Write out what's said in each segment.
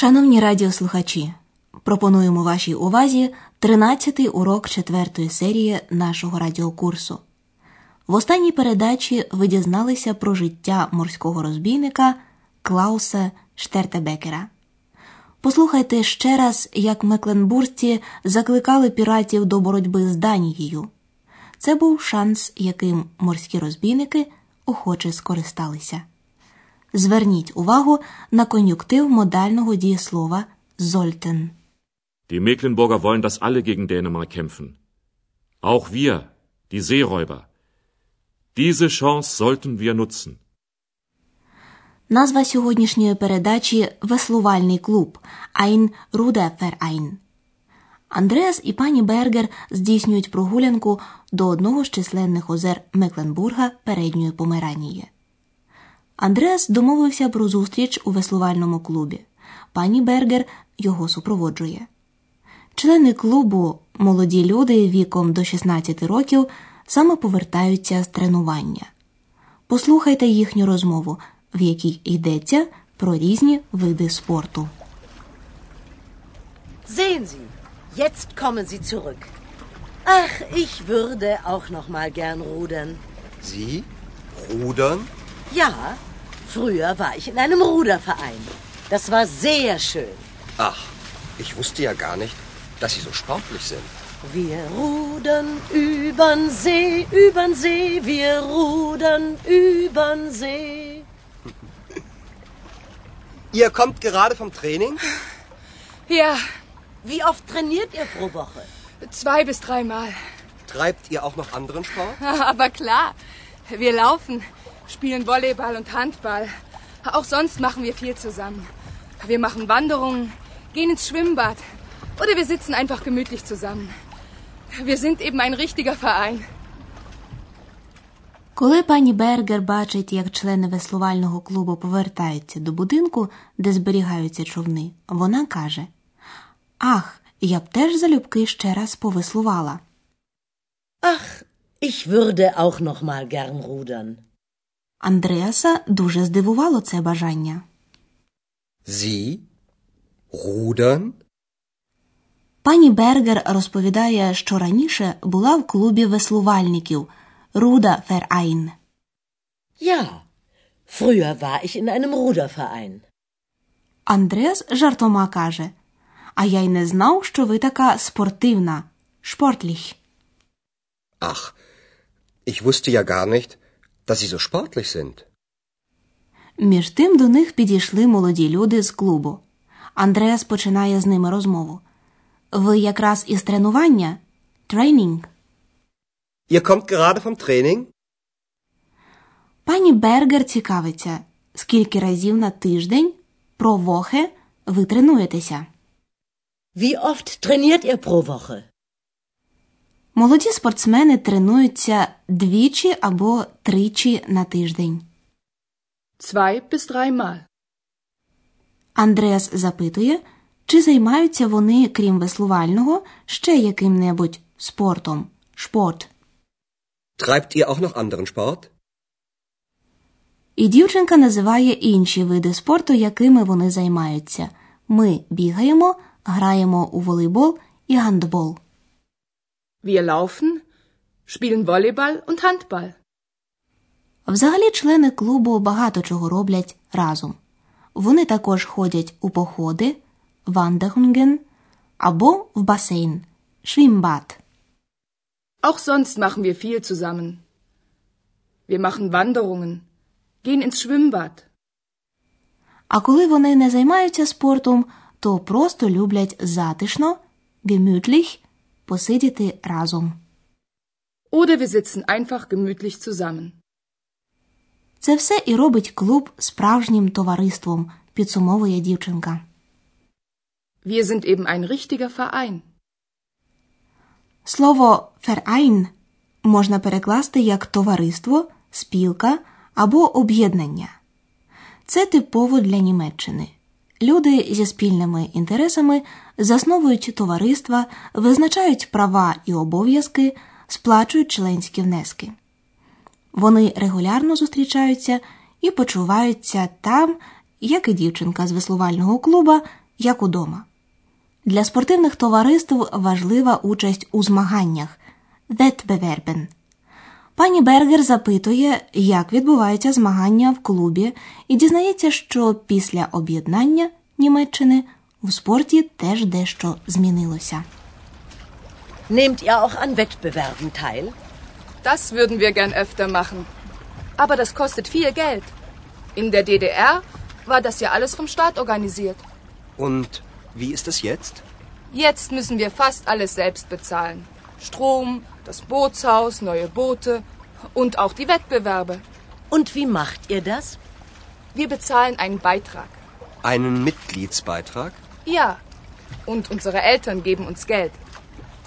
Шановні радіослухачі, пропонуємо вашій увазі 13-й урок 4 серії нашого радіокурсу. В останній передачі ви дізналися про життя морського розбійника Клауса Штертебекера. Послухайте ще раз, як Мекленбурзці закликали піратів до боротьби з Данією. Це був шанс, яким морські розбійники охоче скористалися. Зверніть увагу на кон'юктив модального дієслова «sollten». Die Mecklenburger wollen, dass alle gegen Dänemark kämpfen. Auch wir, die Seeräuber. Diese Chance sollten wir nutzen. Назва сьогоднішньої передачі Веслувальний клуб Ein Ruderverein. Андреас і пані Бергер здійснюють прогулянку до одного з численних озер Мекленбурга передньої Померанії. Андреас домовився про зустріч у веслувальному клубі. Пані Бергер його супроводжує. Члени клубу, молоді люди віком до 16 років, саме повертаються з тренування. Послухайте їхню розмову, в якій йдеться про різні види спорту. Sehen Sie, jetzt kommen Sie zurück. Ach, ich würde auch noch mal gern rudern. Sie? Rudern? Ja, früher war ich in einem Ruderverein. Das war sehr schön. Ach, ich wusste ja gar nicht, dass Sie so sportlich sind. Wir rudern übern See, übern See, wir rudern übern See. Ihr kommt gerade vom Training? Ja, Wie oft trainiert ihr pro Woche? zwei bis dreimal. Treibt ihr auch noch anderen Sport? Aber klar, wir laufen, spielen Volleyball und Handball. Auch sonst machen wir viel zusammen. Wir machen Wanderungen, gehen ins Schwimmbad oder wir sitzen einfach gemütlich zusammen. Wir sind eben ein richtiger Verein. Коли пані Бергер бачить, як члени веслувального клубу повертаються до будинку, де зберігаються човни, вона каже: Ах, я б теж залюбки ще раз повеслувала. Ach, ich würde auch noch mal gern rudern. Андреаса дуже здивувало це бажання. Sie? Rudern? Пані Бергер розповідає, що раніше була в клубі веслувальників Ruderverein. Ja, früher war ich in einem Ruderverein. Андреас жартома каже: А я й не знав, що ви така спортивна. Шпортліх. Ach, ich wusste ja gar nicht, dass Sie so sportlich sind. Між тим до них підійшли молоді люди з клубу. Андреас починає з ними розмову. Ви якраз із тренування? Тренінг. Ihr kommt gerade vom Training? Пані Бергер цікавиться, скільки разів на тиждень про вохе ви тренуєтеся. Wie oft trainiert ihr pro Woche? Молоді спортсмени тренуються двічі або тричі на тиждень. Zwei bis dreimal. Андреас запитує, чи займаються вони, крім веслувального, ще яким-небудь спортом. Шпорт. Treibt ihr auch noch anderen Sport? І дівчинка називає інші види спорту, якими вони займаються. Ми бігаємо, граємо у волейбол і гандбол. Wir laufen, spielen Volleyball und Handball. Взагалі, члени клубу багато чого роблять разом. Вони також ходять у походи, вандерунген або в басейн, швімбад. Auch sonst machen wir viel zusammen. Wir machen Wanderungen, gehen ins Schwimmbad. А коли вони не займаються спортом, то просто люблять затишно, gemütlich, посидіти разом. Oder wir sitzen einfach gemütlich zusammen. Це все і робить клуб справжнім товариством, підсумовує дівчинка. Wir sind eben ein richtiger Verein. Слово «verein» можна перекласти як товариство, спілка або об'єднання. Це типово для Німеччини. Люди зі спільними інтересами засновують товариства, визначають права і обов'язки, сплачують членські внески. Вони регулярно зустрічаються і почуваються там, як і дівчинка з веслувального клуба, як удома. Для спортивних товариств важлива участь у змаганнях Wettbewerben. Пані Бергер запитує, як відбуваються змагання в клубі, і дізнається, що після об'єднання Німеччини в спорті теж дещо змінилося. Nehmt ihr auch an Wettbewerben teil? Das würden wir gern öfter machen. Aber das kostet viel Geld. In der DDR war das ja alles vom Staat organisiert. Und wie ist es jetzt? Jetzt müssen wir fast alles selbst bezahlen. Strom, das Bootshaus, neue Boote und auch die Wettbewerbe. Und wie macht ihr das? Wir bezahlen einen Beitrag. Einen Mitgliedsbeitrag? Ja. Und unsere Eltern geben uns Geld.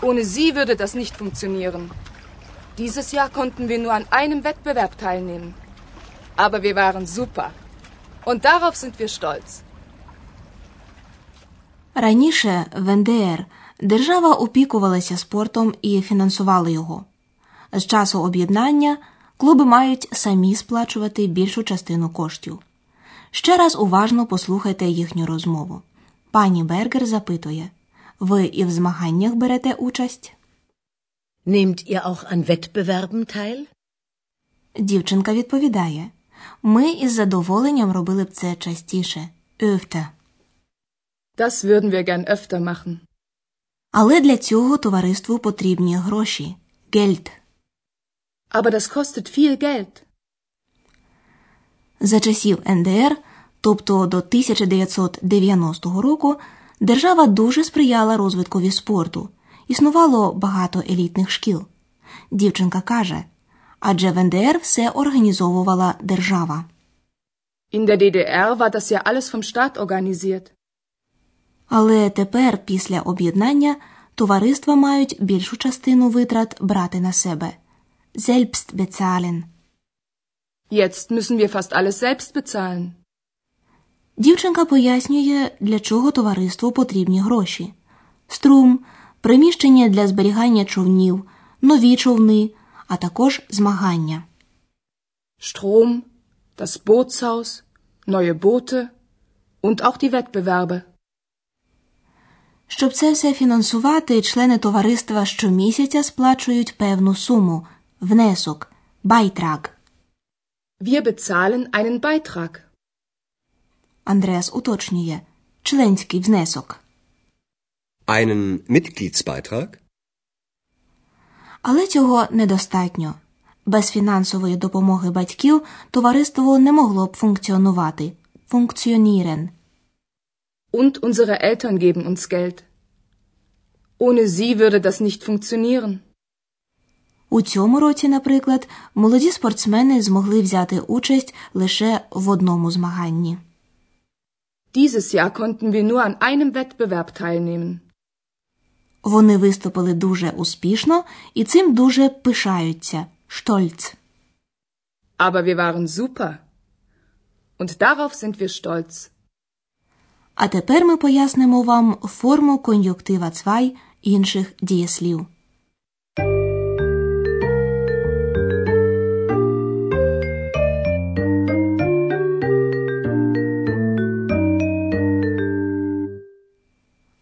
Ohne sie würde das nicht funktionieren. Dieses Jahr konnten wir nur an einem Wettbewerb teilnehmen. Aber wir waren super. Und darauf sind wir stolz. Раніше в НДР держава опікувалася спортом і фінансувала його. З часу об'єднання клуби мають самі сплачувати більшу частину коштів. Ще раз уважно послухайте їхню розмову. Пані Бергер запитує: Ви і в змаганнях берете участь? Nehmt ihr auch an Wettbewerben teil? Дівчинка відповідає: Ми із задоволенням робили б це частіше. Öfter. Das würden wir gern öfter machen. Але для цього товариству потрібні гроші. Geld. Aber das kostet viel Geld. За часів НДР, тобто до 1990 року, держава дуже сприяла розвиткові спорту. Існувало багато елітних шкіл. Дівчинка каже, адже в НДР все організовувала держава. In der DDR war das ja alles vom Staat organisiert. Але тепер, після об'єднання, товариства мають більшу частину витрат брати на себе. Selbst bezahlen. Jetzt müssen wir fast alles selbst bezahlen. Дівчинка пояснює, для чого товариству потрібні гроші: струм, приміщення для зберігання човнів, нові човни, а також змагання. Strom, das Bootshaus, neue Boote und auch die Wettbewerbe. Щоб це все фінансувати, члени товариства щомісяця сплачують певну суму внесок, Beitrag. Wir bezahlen einen Beitrag. Андреас уточнює членський внесок. Einen Mitgliedsbeitrag? Але цього недостатньо. Без фінансової допомоги батьків товариство не могло б функціонувати. Funktionieren. Und unsere Eltern geben uns Geld. Ohne sie würde das nicht funktionieren. У цьому році, наприклад, молоді спортсмени змогли взяти участь лише в одному змаганні. Dieses Jahr konnten wir nur an einem Wettbewerb teilnehmen. Вони виступили дуже успішно і цим дуже пишаються. Штольц. Aber wir waren super. Und darauf sind wir stolz. А тепер ми пояснимо вам форму кон'юктива цвай інших дієслів.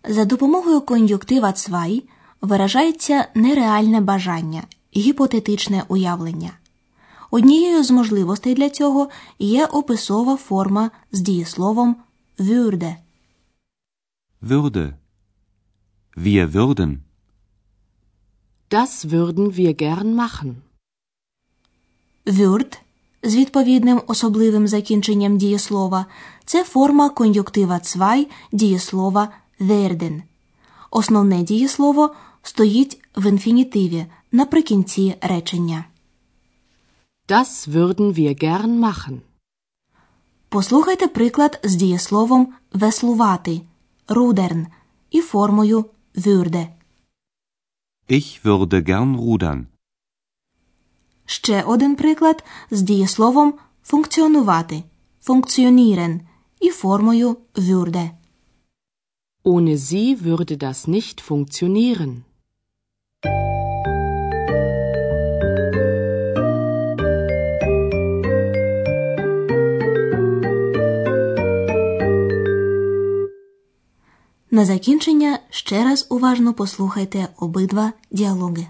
За допомогою кон'юктива цвай виражається нереальне бажання, гіпотетичне уявлення. Однією з можливостей для цього є описова форма з дієсловом würde. Würde. Wir würden. Das würden wir gern machen. Würd з відповідним особливим закінченням дієслова це форма кон'юктива цвай дієслова werden. Основне дієслово стоїть в інфінітиві наприкінці речення. Das würden wir gern machen. Послухайте приклад з дієсловом веслувати рудерн і формою würde. Ich würde gern rudern. Ще один приклад з дієсловом функціонувати функціонірен і формою würde. Ohne sie würde das nicht funktionieren. На закінчення ще раз уважно послухайте обидва діалоги.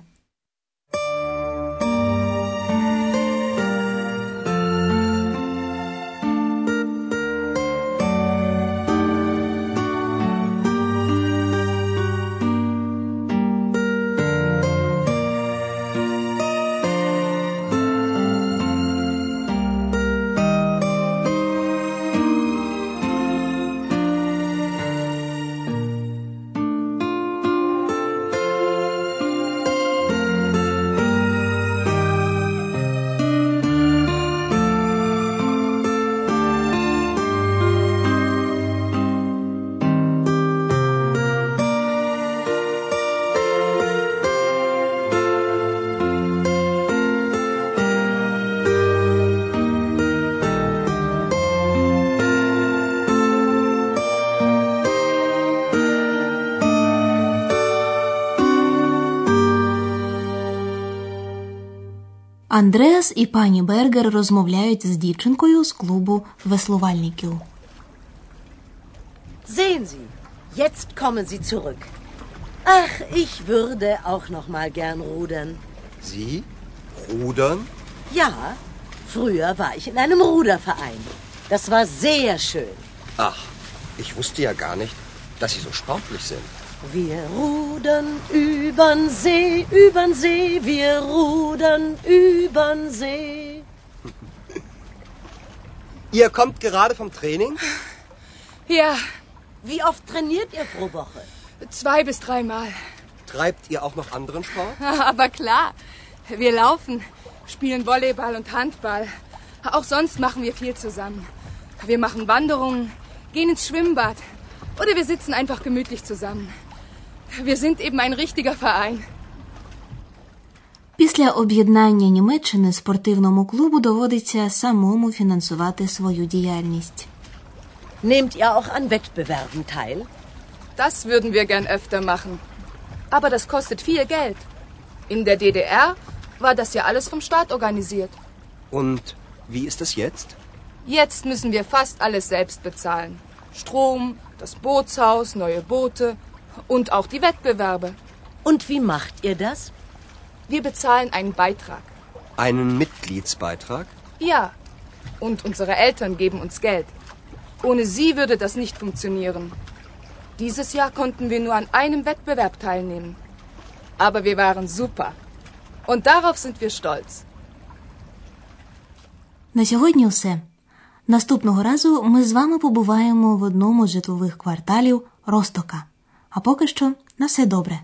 Андреас і пані Бергер розмовляють з дівчинкою з клубу веслувальників. Sehen Sie, jetzt kommen Sie zurück. Ach, ich würde auch noch mal gern rudern. Sie? Rudern? Ja, früher war ich in einem Ruderverein. Das war sehr schön. Ach, ich wusste ja gar nicht, dass Sie so sportlich sind. Wir rudern übern See, übern See, wir rudern übern See. Ihr kommt gerade vom Training? Ja, Wie oft trainiert ihr pro Woche? zwei bis dreimal. Treibt ihr auch noch anderen Sport? Aber klar, wir laufen, spielen Volleyball und Handball. Auch sonst machen wir viel zusammen. Wir machen Wanderungen, gehen ins Schwimmbad oder wir sitzen einfach gemütlich zusammen. Wir sind eben ein richtiger Verein. Після об'єднання Німеччини спортивному клубу доводиться самому фінансувати свою діяльність. Nehmt ihr auch an Wettbewerben teil? Das würden wir gern öfter machen. Aber das kostet viel Geld. In der DDR war das ja alles vom Staat organisiert. Und wie ist es jetzt? Jetzt müssen wir fast alles selbst bezahlen. Strom, das Bootshaus, neue Boote und auch die Wettbewerbe. Und wie macht ihr das? Wir bezahlen einen Beitrag. Einen Mitgliedsbeitrag? Ja. Und unsere Eltern geben uns Geld. Ohne sie würde das nicht funktionieren. Dieses Jahr konnten wir nur an einem Wettbewerb teilnehmen. Aber wir waren super. Und darauf sind wir stolz. На сьогодні все. Наступного разу ми з вами побуваємо в одному з житлових кварталів Ростока. А поки що на все добре.